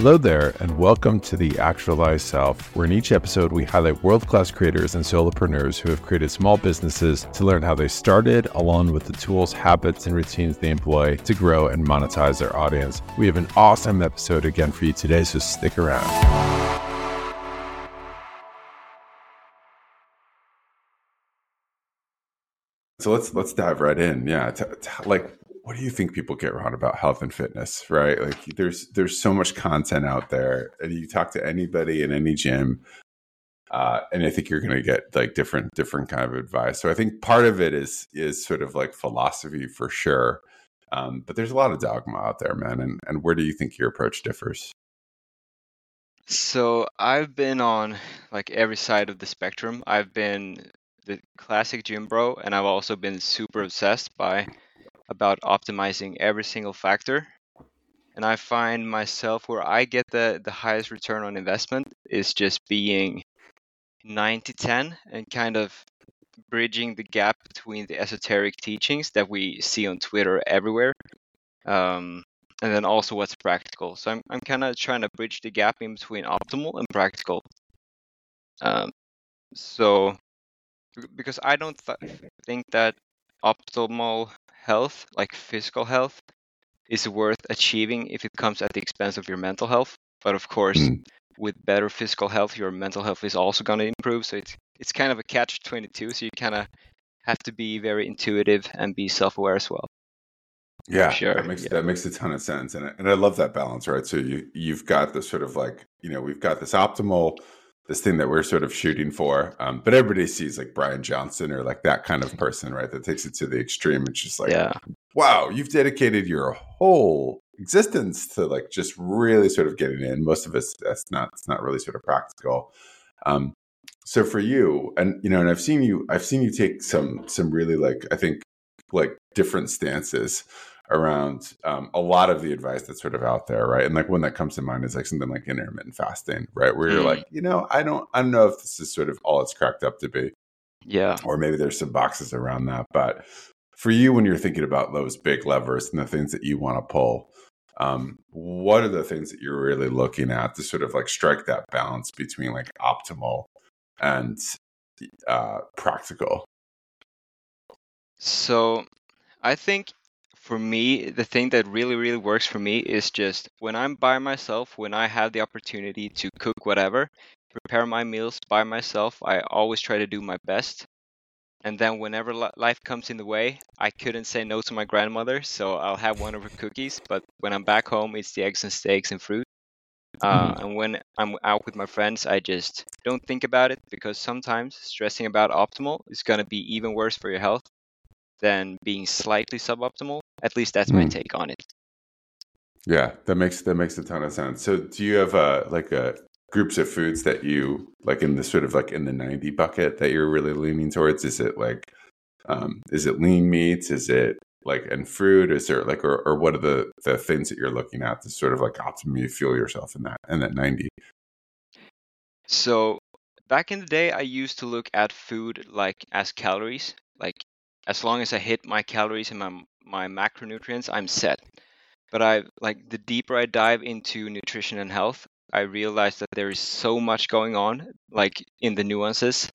Hello there, and welcome to the Actualized Self, where in each episode we highlight world class creators and solopreneurs who have created small businesses to learn how they started, along with the tools, habits, and routines they employ to grow and monetize their audience. We have an awesome episode again for you today, so stick around. So let's let's dive right in. Yeah, t- t- like what do you think people get wrong about health and fitness right? Like there's there's so much content out there. And you talk to anybody in any gym uh, and i think you're going to get like different different kind of advice. So i think part of it is is sort of like philosophy for sure. Um, but there's a lot of dogma out there man. And, and where do you think your approach differs? So i've been on like every side of the spectrum. I've been the classic gym bro and i've also been super obsessed by about optimizing every single factor. And I find myself where I get the, the highest return on investment is just being 90 10 and kind of bridging the gap between the esoteric teachings that we see on Twitter everywhere. Um, and then also what's practical. So I'm, I'm kind of trying to bridge the gap in between optimal and practical. Um, so because I don't th- think that optimal health, like physical health, is worth achieving if it comes at the expense of your mental health. But of course, mm. with better physical health, your mental health is also going to improve. So it's it's kind of a catch twenty two. So you kind of have to be very intuitive and be self aware as well. Yeah, sure. That makes yeah. that makes a ton of sense, and and I love that balance, right? So you you've got this sort of like you know we've got this optimal this thing that we're sort of shooting for. Um, but everybody sees like Brian Johnson or like that kind of person, right? That takes it to the extreme. It's just like, yeah. wow, you've dedicated your whole existence to like just really sort of getting in. Most of us, that's not, it's not really sort of practical. Um, so for you, and you know, and I've seen you, I've seen you take some, some really like, I think like different stances around um, a lot of the advice that's sort of out there, right? And like one that comes to mind is like something like intermittent fasting, right? Where you're mm. like, you know, I don't, I don't know if this is sort of all it's cracked up to be. Yeah. Or maybe there's some boxes around that. But for you, when you're thinking about those big levers and the things that you want to pull, um, what are the things that you're really looking at to sort of like strike that balance between like optimal and uh, practical? So I think for me, the thing that really, really works for me is just when I'm by myself, when I have the opportunity to cook whatever, prepare my meals by myself, I always try to do my best. And then whenever life comes in the way, I couldn't say no to my grandmother, so I'll have one of her cookies. But when I'm back home, it's the eggs and steaks and fruit. Uh, mm. and when I'm out with my friends, I just don't think about it because sometimes stressing about optimal is going to be even worse for your health than being slightly suboptimal. At least that's my mm. take on it. Yeah, that makes that makes a ton of sense. So, do you have uh, like a uh, groups of foods that you like in the sort of like in the ninety bucket that you're really leaning towards? Is it like um, is it lean meats? Is it like and fruit? Is there like or, or what are the the things that you're looking at to sort of like optimally fuel yourself in that in that ninety? So back in the day, I used to look at food like as calories. Like as long as I hit my calories and my my macronutrients, I'm set. But I like the deeper I dive into nutrition and health, I realize that there is so much going on, like in the nuances,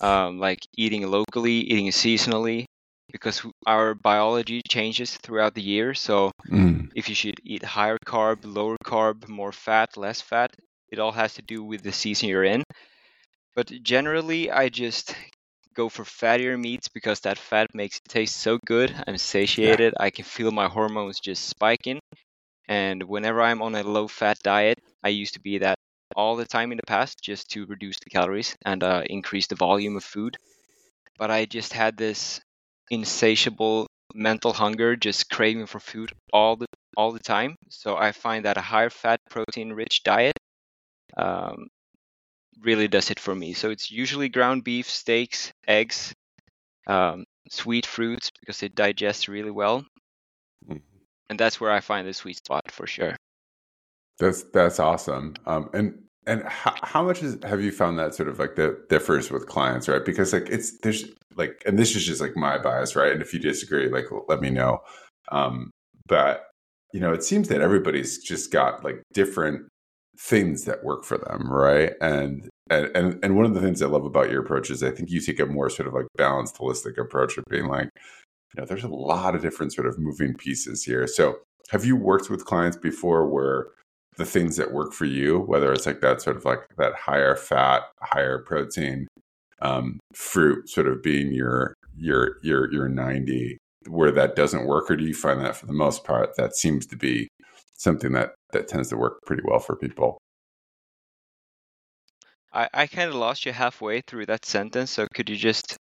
um, like eating locally, eating seasonally, because our biology changes throughout the year. So mm. if you should eat higher carb, lower carb, more fat, less fat, it all has to do with the season you're in. But generally, I just go for fattier meats because that fat makes it taste so good. I'm satiated. Yeah. I can feel my hormones just spiking. And whenever I'm on a low fat diet, I used to be that all the time in the past just to reduce the calories and uh, increase the volume of food. But I just had this insatiable mental hunger, just craving for food all the all the time. So I find that a higher fat, protein rich diet um, really does it for me. So it's usually ground beef, steaks, eggs, um, sweet fruits because it digests really well, mm-hmm. and that's where I find the sweet spot for sure. That's that's awesome. Um, and and how, how much is, have you found that sort of like that differs with clients, right? Because like it's there's like, and this is just like my bias, right? And if you disagree, like let me know. Um, but you know, it seems that everybody's just got like different things that work for them, right? And and and one of the things I love about your approach is I think you take a more sort of like balanced, holistic approach of being like, you know, there's a lot of different sort of moving pieces here. So, have you worked with clients before where the things that work for you, whether it's like that sort of like that higher fat, higher protein um, fruit, sort of being your your your your ninety, where that doesn't work, or do you find that for the most part that seems to be something that that tends to work pretty well for people? I, I kind of lost you halfway through that sentence, so could you just?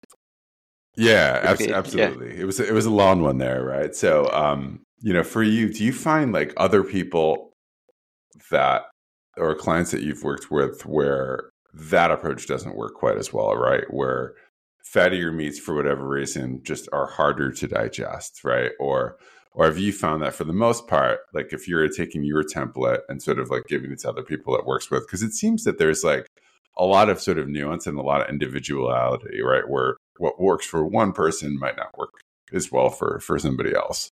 Yeah, absolutely. Yeah. It was it was a long one there, right? So, um, you know, for you, do you find like other people that or clients that you've worked with where that approach doesn't work quite as well, right? Where fattier meats, for whatever reason, just are harder to digest, right? Or or have you found that for the most part, like if you're taking your template and sort of like giving it to other people that works with, because it seems that there's like a lot of sort of nuance and a lot of individuality, right? Where what works for one person might not work as well for for somebody else.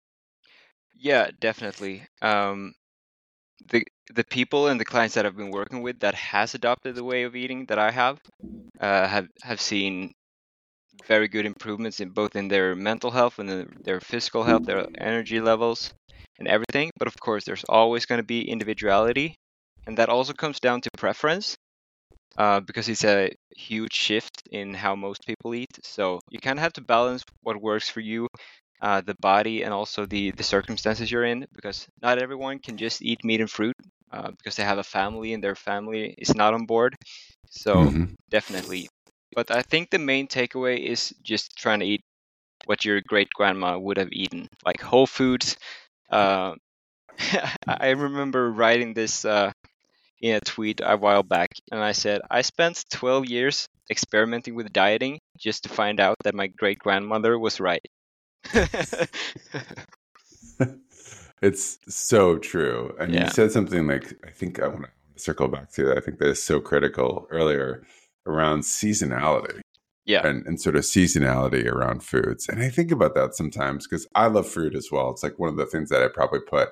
Yeah, definitely. Um, the the people and the clients that I've been working with that has adopted the way of eating that I have uh, have have seen very good improvements in both in their mental health and their physical health, their energy levels, and everything. But of course, there's always going to be individuality, and that also comes down to preference, uh, because it's a huge shift in how most people eat. So you kind of have to balance what works for you, uh, the body, and also the the circumstances you're in, because not everyone can just eat meat and fruit. Uh, because they have a family and their family is not on board. So mm-hmm. definitely but I think the main takeaway is just trying to eat what your great grandma would have eaten, like whole foods. Uh, I remember writing this uh, in a tweet a while back, and I said I spent 12 years experimenting with dieting just to find out that my great grandmother was right. it's so true, and yeah. you said something like I think I want to circle back to that. I think that is so critical earlier around seasonality. Yeah. And, and sort of seasonality around foods. And I think about that sometimes because I love fruit as well. It's like one of the things that I probably put,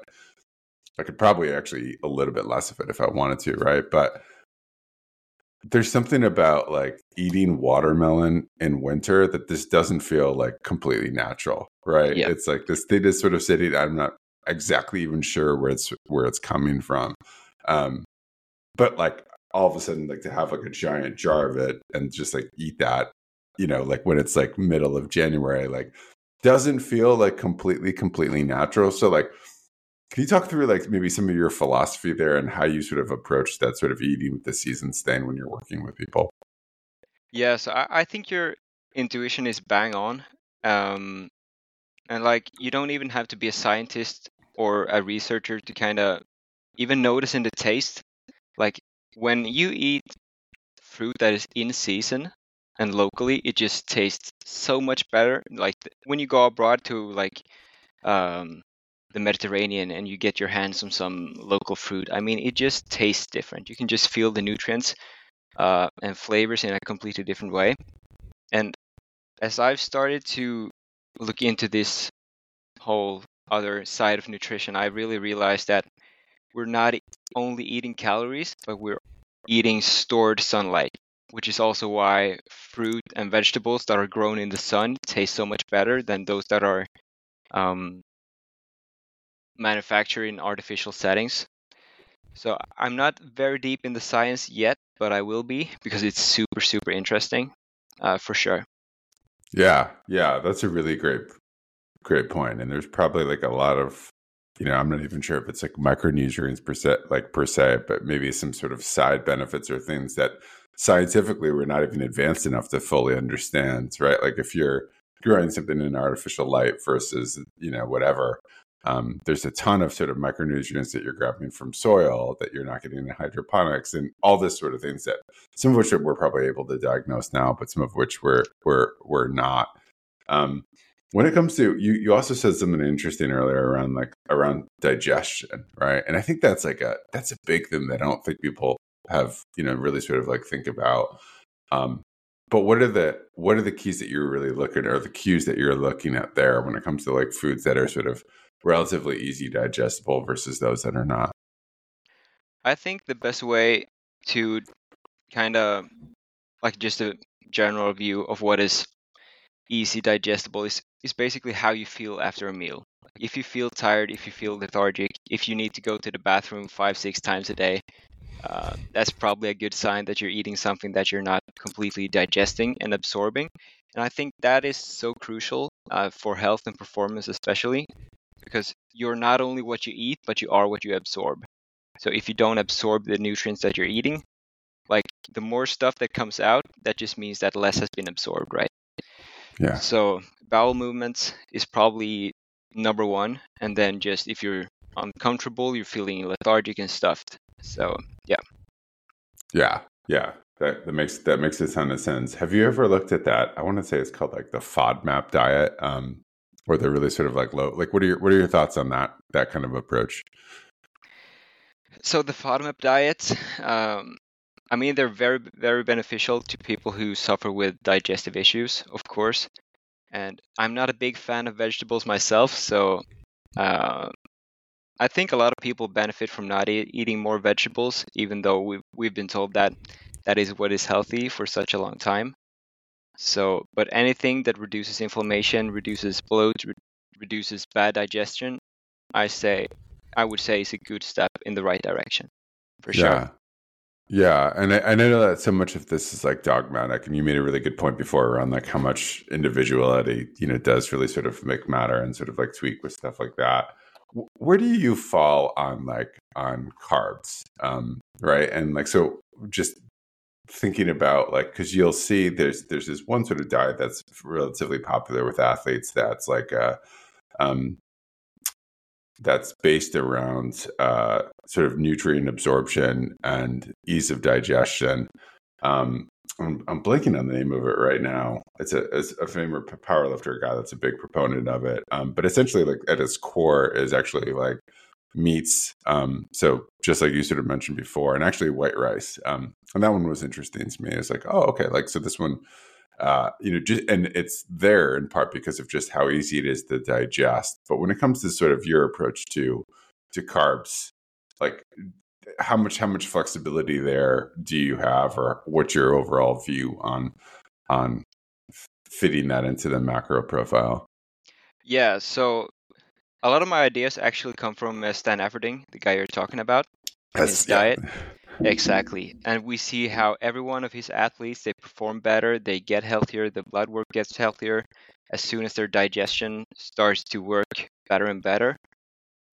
I could probably actually eat a little bit less of it if I wanted to, right? But there's something about like eating watermelon in winter that this doesn't feel like completely natural, right? Yeah. It's like this thing is sort of sitting, I'm not exactly even sure where it's where it's coming from. Um, but like all of a sudden like to have like a giant jar of it and just like eat that you know like when it's like middle of january like doesn't feel like completely completely natural. So like can you talk through like maybe some of your philosophy there and how you sort of approach that sort of eating with the seasons stain when you're working with people? Yes I, I think your intuition is bang on um and like you don't even have to be a scientist or a researcher to kind of even notice in the taste when you eat fruit that is in season and locally, it just tastes so much better. Like when you go abroad to like um, the Mediterranean and you get your hands on some local fruit, I mean, it just tastes different. You can just feel the nutrients uh, and flavors in a completely different way. And as I've started to look into this whole other side of nutrition, I really realized that we're not only eating calories, but we're eating stored sunlight, which is also why fruit and vegetables that are grown in the sun taste so much better than those that are um, manufactured in artificial settings. So I'm not very deep in the science yet, but I will be because it's super, super interesting uh, for sure. Yeah, yeah, that's a really great, great point. And there's probably like a lot of you know, I'm not even sure if it's like micronutrients per se, like per se, but maybe some sort of side benefits or things that scientifically we're not even advanced enough to fully understand, right? Like if you're growing something in artificial light versus, you know, whatever, um, there's a ton of sort of micronutrients that you're grabbing from soil that you're not getting in hydroponics and all this sort of things that some of which we're probably able to diagnose now, but some of which we're we're we're not. Um, when it comes to you you also said something interesting earlier around like around digestion right? And i think that's like a that's a big thing that i don't think people have you know really sort of like think about. Um but what are the what are the keys that you're really looking at or the cues that you're looking at there when it comes to like foods that are sort of relatively easy digestible versus those that are not? I think the best way to kind of like just a general view of what is easy digestible is is basically how you feel after a meal. If you feel tired, if you feel lethargic, if you need to go to the bathroom five six times a day, uh, that's probably a good sign that you're eating something that you're not completely digesting and absorbing. And I think that is so crucial uh, for health and performance, especially because you're not only what you eat, but you are what you absorb. So if you don't absorb the nutrients that you're eating, like the more stuff that comes out, that just means that less has been absorbed, right? Yeah. So bowel movements is probably number one, and then just if you're uncomfortable, you're feeling lethargic and stuffed. So yeah. Yeah, yeah. That that makes that makes a ton of sense. Have you ever looked at that? I want to say it's called like the FODMAP diet, um, where they're really sort of like low. Like, what are your what are your thoughts on that that kind of approach? So the FODMAP diet, um, I mean, they're very, very beneficial to people who suffer with digestive issues, of course. And I'm not a big fan of vegetables myself, so uh, I think a lot of people benefit from not e- eating more vegetables, even though we've, we've been told that that is what is healthy for such a long time. So, but anything that reduces inflammation, reduces bloat, re- reduces bad digestion, I say, I would say is a good step in the right direction, for sure. Yeah. And I, I, know that so much of this is like dogmatic, and you made a really good point before around like how much individuality you know does really sort of make matter and sort of like tweak with stuff like that. Where do you fall on like on carbs, um, right? And like so, just thinking about like because you'll see there's there's this one sort of diet that's relatively popular with athletes that's like a um, that's based around uh, sort of nutrient absorption and ease of digestion. Um, I'm, I'm, blanking on the name of it right now. It's a, it's a famous powerlifter guy that's a big proponent of it. Um, but essentially, like at its core, is actually like meats. Um, so just like you sort of mentioned before, and actually white rice. Um, and that one was interesting to me. It's like, oh, okay, like so this one uh, you know, just, and it's there in part because of just how easy it is to digest. But when it comes to sort of your approach to to carbs, like how much how much flexibility there do you have, or what's your overall view on on fitting that into the macro profile? Yeah, so a lot of my ideas actually come from uh, Stan Efferding, the guy you're talking about, his diet. Yeah. Exactly. And we see how every one of his athletes they perform better, they get healthier, the blood work gets healthier as soon as their digestion starts to work better and better.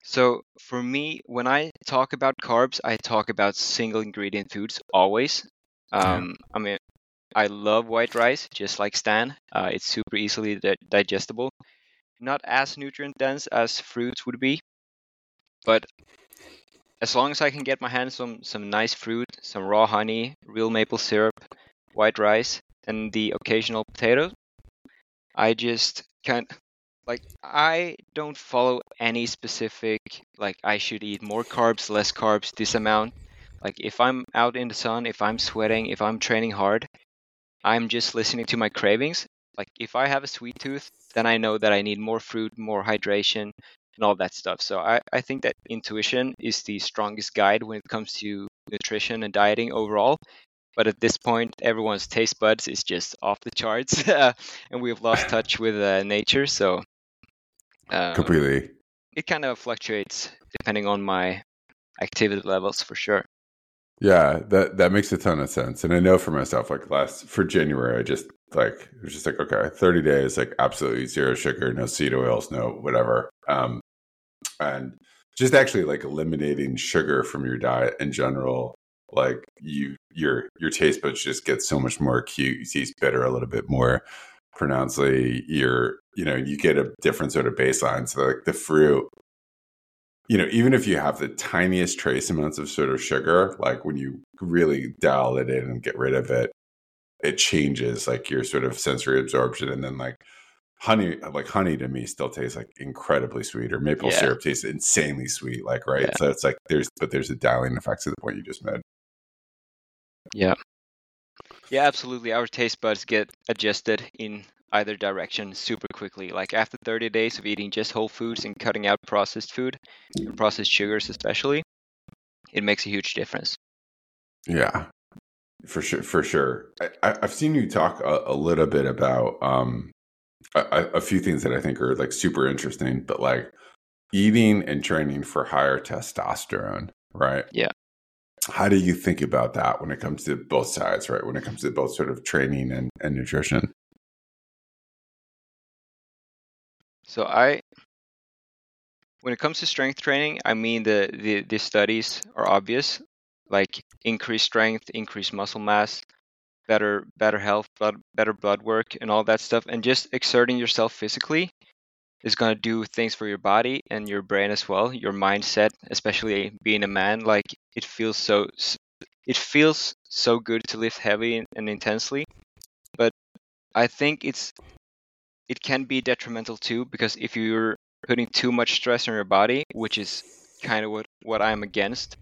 So for me, when I talk about carbs, I talk about single ingredient foods always. Um, I mean, I love white rice, just like Stan. Uh, it's super easily di- digestible, not as nutrient dense as fruits would be, but as long as I can get my hands on some nice fruit, some raw honey, real maple syrup, white rice, and the occasional potato, I just can't like I don't follow any specific like I should eat more carbs, less carbs, this amount. Like if I'm out in the sun, if I'm sweating, if I'm training hard, I'm just listening to my cravings. Like if I have a sweet tooth, then I know that I need more fruit, more hydration, and all that stuff. So I, I think that intuition is the strongest guide when it comes to nutrition and dieting overall. But at this point, everyone's taste buds is just off the charts, and we've lost touch with uh, nature. So um, completely, it kind of fluctuates depending on my activity levels for sure. Yeah, that that makes a ton of sense. And I know for myself, like last for January, I just like it was just like okay, thirty days, like absolutely zero sugar, no seed oils, no whatever. Um, and just actually like eliminating sugar from your diet in general like you your your taste buds just get so much more acute you taste bitter a little bit more pronouncedly you're you know you get a different sort of baseline. So like the fruit you know even if you have the tiniest trace amounts of sort of sugar like when you really dial it in and get rid of it it changes like your sort of sensory absorption. And then like honey like honey to me still tastes like incredibly sweet or maple yeah. syrup tastes insanely sweet like right? Yeah. so it's like there's but there's a dialing effect to the point you just made. Yeah. Yeah absolutely. Our taste buds get adjusted in either direction super quickly like after 30 days of eating just whole foods and cutting out processed food and processed sugars especially it makes a huge difference. Yeah, for sure. For sure. I, have seen you talk a, a little bit about um, a, a, few things that I think are like super interesting, but like eating and training for higher testosterone, right? Yeah. How do you think about that when it comes to both sides, right? When it comes to both sort of training and, and nutrition? So I when it comes to strength training, I mean the, the, the studies are obvious, like increased strength, increased muscle mass, better better health, blood, better blood work, and all that stuff. And just exerting yourself physically is to do things for your body and your brain as well. Your mindset, especially being a man, like it feels so it feels so good to lift heavy and intensely. But I think it's it can be detrimental too because if you're putting too much stress on your body, which is kind of what what I'm against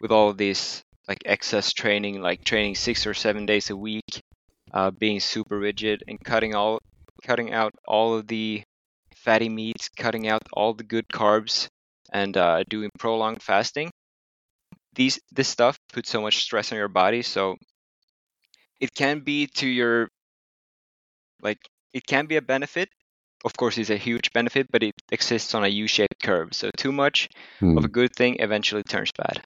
with all of this like excess training, like training six or seven days a week, uh, being super rigid and cutting all cutting out all of the fatty meats, cutting out all the good carbs, and uh, doing prolonged fasting. These this stuff puts so much stress on your body, so it can be to your like it can be a benefit of course it's a huge benefit, but it exists on a U-shaped curve. So too much hmm. of a good thing eventually turns bad.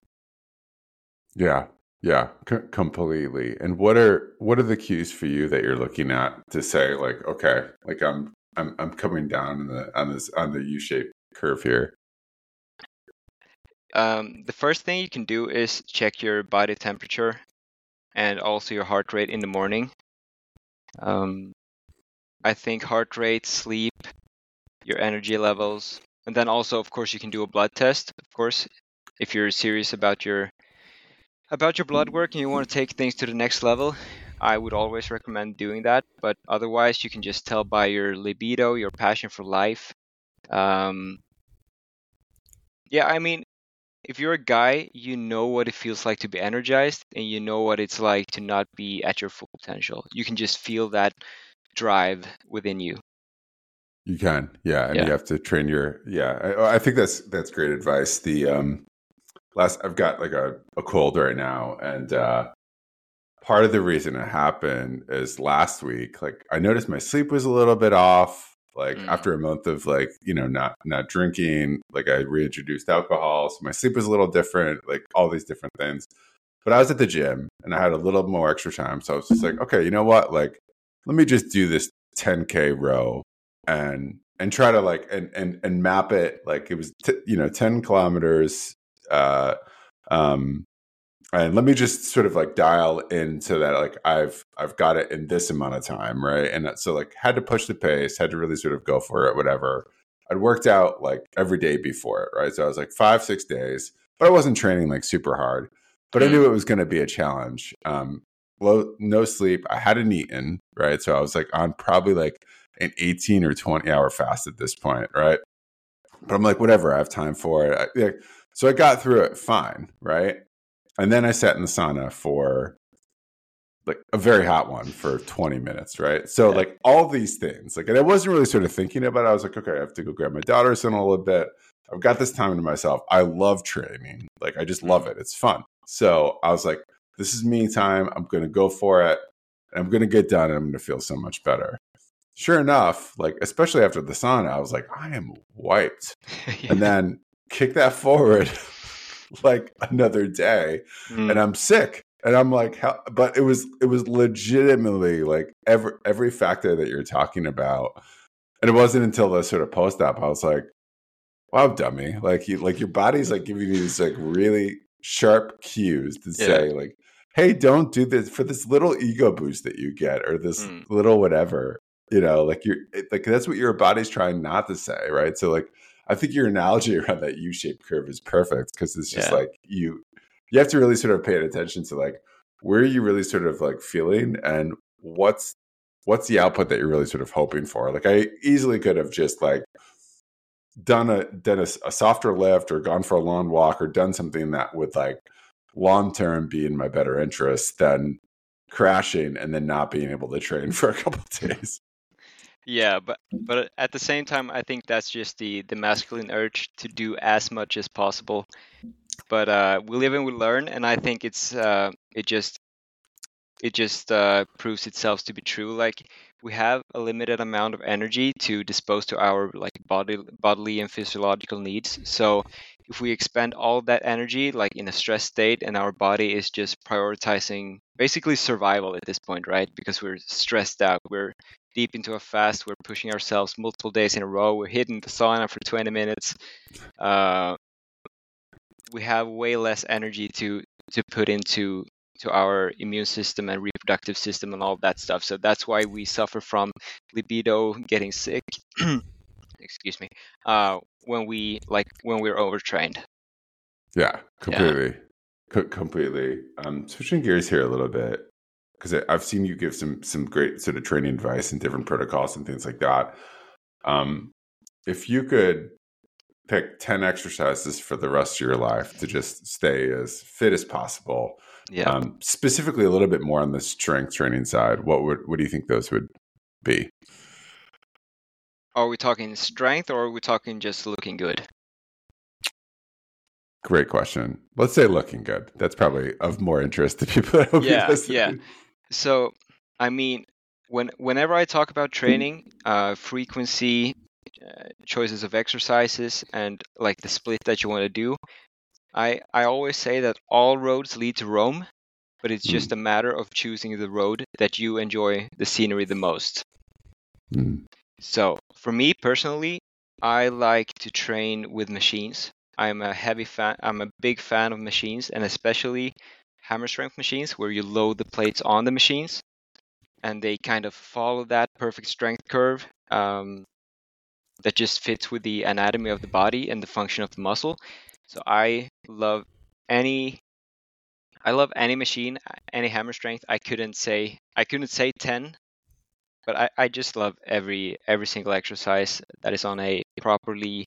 Yeah, yeah, c- completely. And what are what are the cues for you that you're looking at to say like, okay, like I'm I'm I'm coming down the, on this on the U-shaped curve here? Um, the first thing you can do is check your body temperature and also your heart rate in the morning. Um, I think heart rate, sleep, your energy levels, and then also, of course, you can do a blood test. Of course, if you're serious about your about your blood work and you want to take things to the next level, I would always recommend doing that. But otherwise, you can just tell by your libido, your passion for life. Um, yeah, I mean, if you're a guy, you know what it feels like to be energized, and you know what it's like to not be at your full potential. You can just feel that drive within you. You can, yeah, and yeah. you have to train your yeah. I, I, think that's that's great advice. The um, last I've got like a, a cold right now, and uh, part of the reason it happened is last week. Like I noticed my sleep was a little bit off. Like mm. after a month of like you know not not drinking, like I reintroduced alcohol, so my sleep was a little different. Like all these different things. But I was at the gym and I had a little more extra time, so I was just like, okay, you know what, like let me just do this 10k row and and try to like and and and map it like it was t- you know 10 kilometers uh um and let me just sort of like dial into that like i've i've got it in this amount of time right? And so like had to push the pace had to really sort of go for it whatever. I'd worked out like every day before it right? So i was like five six days but i wasn't training like super hard but i mm. knew it was going to be a challenge um low, no sleep. I hadn't eaten, right? So I was like on probably like an 18 or 20 hour fast at this point, right? But I'm like, whatever, I have time for it. I, like, so I got through it fine, right? And then I sat in the sauna for like a very hot one for 20 minutes, right? So yeah. like all these things, like, and I wasn't really sort of thinking about it. I was like, okay, I have to go grab my daughters in a little bit. I've got this time to myself. I love training. Like I just love mm-hmm. it. It's fun. So I was like, this is me time. I'm going to go for it. I'm going to get done and I'm going to feel so much better. Sure enough, like, especially after the sauna, I was like, I am wiped. yeah. And then kick that forward like another day mm. and I'm sick. And I'm like, how, but it was, it was legitimately like every, every factor that you're talking about. And it wasn't until the sort of post op, I was like, wow, dummy. Like you, like your body's like giving you these like really sharp cues to yeah. say like, hey, don't do this for this little ego boost that you get or this mm. little whatever. You know, like you're like that's what your body's trying not to say, right? So like I think your analogy around that U-shaped curve is perfect because it's just yeah. like you you have to really sort of pay attention to like where are you really sort of like feeling and what's what's the output that you're really sort of hoping for. Like I easily could have just like done a done a, a softer lift or gone for a long walk or done something that would like long term be in my better interest than crashing and then not being able to train for a couple days. yeah, but but at the same time, I think that's just the the masculine urge to do as much as possible. But uh, we live and we learn, and I think it's uh, it just it just uh, proves itself to be true. Like we have a limited amount of energy to dispose to our like body bodily and physiological needs. So if we expend all that energy like in a stress state and our body is just prioritizing basically survival at this point, right? Because we're stressed out, we're deep into a fast, we're pushing ourselves multiple days in a row, we're hitting the sauna for 20 minutes. Uh, we have way less energy to to put into to our immune system and reproductive system and all that stuff. So that's why we suffer from libido, getting sick. excuse me. Uh, when we like when we're overtrained. Yeah, completely, yeah. C- completely. Um, switching gears here a little bit because I've seen you give some some great sort of training advice and different protocols and things like that. Um, if you could pick 10 exercises for the rest of your life to just stay as fit as possible. Yeah. Um, specifically, a little bit more on the strength training side. What would what do you think those would be? Are we talking strength or are we talking just looking good? Great question. Let's say looking good. That's probably of more interest to people. yeah, yeah. So, I mean, when whenever I talk about training, uh, frequency, uh, choices of exercises and like the split that you want to do i i always say that all roads lead to rome but it's just mm. a matter of choosing the road that you enjoy the scenery the most mm. So for me personally i like to train with machines i'm a heavy fan i'm a big fan of machines and especially hammer strength machines where you load the plates on the machines and they kind of follow that perfect strength curve um, that just fits with the anatomy of the body and the function of the muscle. So I love any I love any machine, any hammer strength. I couldn't say I couldn't say 10, but I, I just love every every single exercise that is on a properly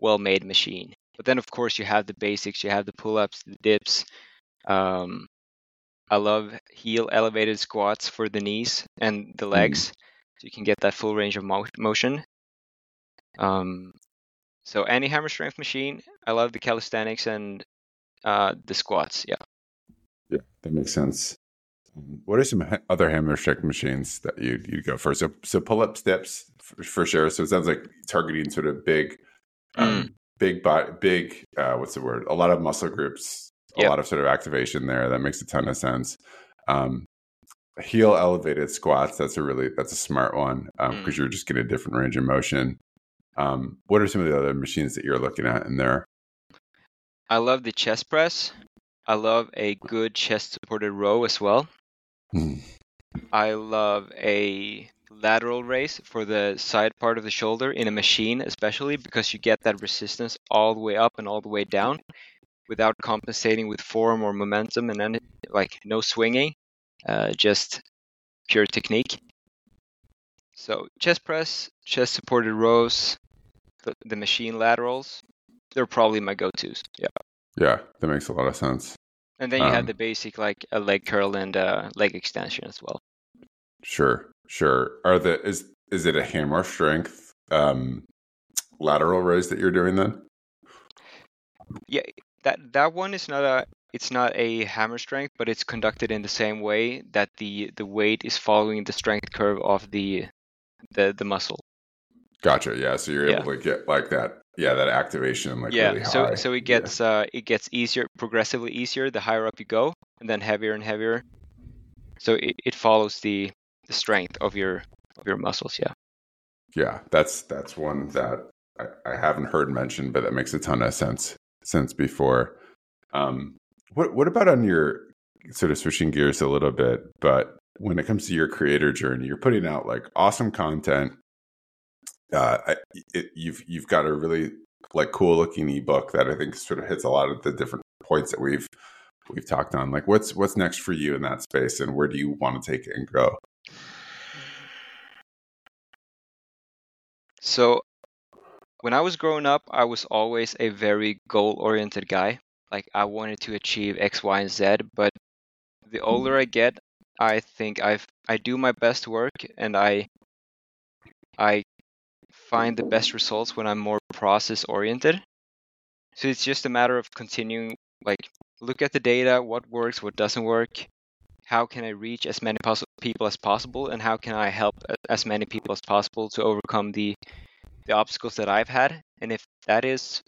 well-made machine. But then of course you have the basics, you have the pull-ups, the dips. Um, I love heel elevated squats for the knees and the legs, mm. so you can get that full range of mo- motion. Um, so any hammer strength machine, I love the calisthenics and uh, the squats. Yeah. Yeah, that makes sense. What are some other hammer strength machines that you you go for? So so pull-ups dips for, for, sure. So it sounds like targeting sort of big, um, mm. big body, big. Uh, what's the word? A lot of muscle groups, a yep. lot of sort of activation there. That makes a ton of sense. Um, heel elevated squats. That's a really that's a smart one because um, mm. you're just getting a different range of motion. Um, what are some of the other machines that you're looking at in there? I love the chest press. I love a good chest supported row as well. Mm. I love a lateral raise for the side part of the shoulder in a machine, especially because you get that resistance all the way up and all the way down without compensating with form or momentum and then like no swinging, uh, just pure technique. So chest press, chest supported rows, the, the machine laterals, they're probably my go-tos. Yeah. Yeah, that makes a lot of sense. And then you um, have the basic like a leg curl and a leg extension as well. Sure, sure. Are the is is it a hammer strength um, lateral raise that you're doing then? Yeah, that that one is not a it's not a hammer strength, but it's conducted in the same way that the the weight is following the strength curve of the the the muscle. Gotcha. Yeah. So you're able to get like that. Yeah, that activation like yeah. Really so so it gets yeah. uh it gets easier, progressively easier the higher up you go, and then heavier and heavier. So it, it follows the the strength of your of your muscles. Yeah. Yeah, that's that's one that I, I haven't heard mentioned, but that makes a ton of sense since before. Um, what what about on your sort of switching gears a little bit, but when it comes to your creator journey, you're putting out like awesome content uh, it, you've you've got a really like cool looking ebook that I think sort of hits a lot of the different points that we've we've talked on. Like, what's what's next for you in that space, and where do you want to take it and go? So, when I was growing up, I was always a very goal oriented guy. Like, I wanted to achieve X, Y, and Z. But the older I get, I think I've I do my best work and I I find the best results when I'm more process oriented. So it's just a matter of continuing, like, look at the data, what works, what doesn't work, how can I reach as many pos- people as possible, and how can I help as many people as possible to overcome the the obstacles that I've had. And if that is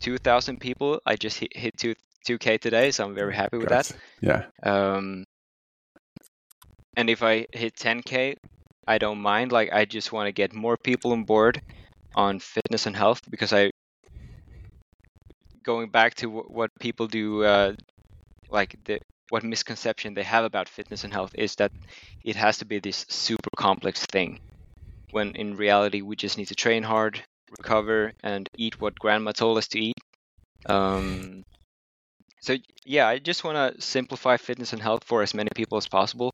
2,000 people, I just hit, hit two 2K today, so I'm very happy with that. Yeah. Um, and if I hit 10K, I don't mind. Like I just want to get more people on board on fitness and health because I going back to w- what people do uh, like the what misconception they have about fitness and health is that it has to be this super complex thing when in reality we just need to train hard recover and eat what grandma told us to eat um, so yeah i just want to simplify fitness and health for as many people as possible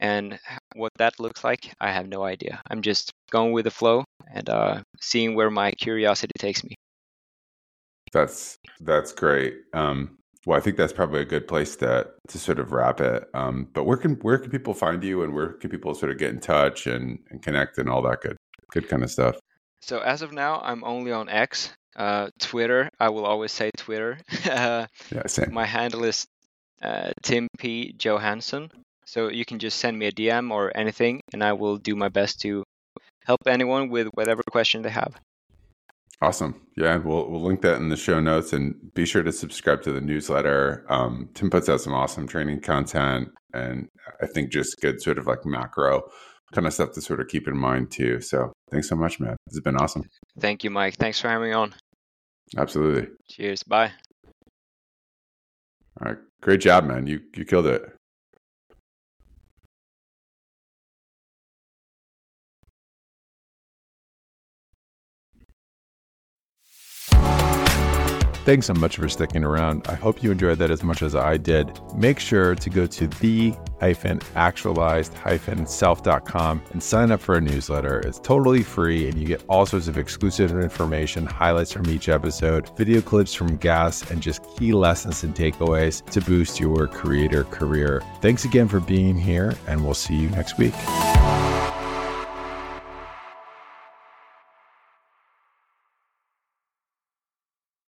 and what that looks like, I have no idea. I'm just going with the flow and uh, seeing where my curiosity takes me. That's that's great. Um, well, I think that's probably a good place to to sort of wrap it. Um, but where can where can people find you, and where can people sort of get in touch and, and connect and all that good good kind of stuff? So as of now, I'm only on X, uh, Twitter. I will always say Twitter. uh, yeah, same. My handle is uh, Tim P Johansson. So you can just send me a DM or anything, and I will do my best to help anyone with whatever question they have. Awesome. Yeah, we'll we'll link that in the show notes, and be sure to subscribe to the newsletter. Um, Tim puts out some awesome training content, and I think just good sort of like macro kind of stuff to sort of keep in mind too. So thanks so much, man. This has been awesome. Thank you, Mike. Thanks for having me on. Absolutely. Cheers. Bye. All right. Great job, man. You you killed it. Thanks so much for sticking around. I hope you enjoyed that as much as I did. Make sure to go to the actualized self.com and sign up for a newsletter. It's totally free and you get all sorts of exclusive information, highlights from each episode, video clips from guests, and just key lessons and takeaways to boost your creator career. Thanks again for being here, and we'll see you next week.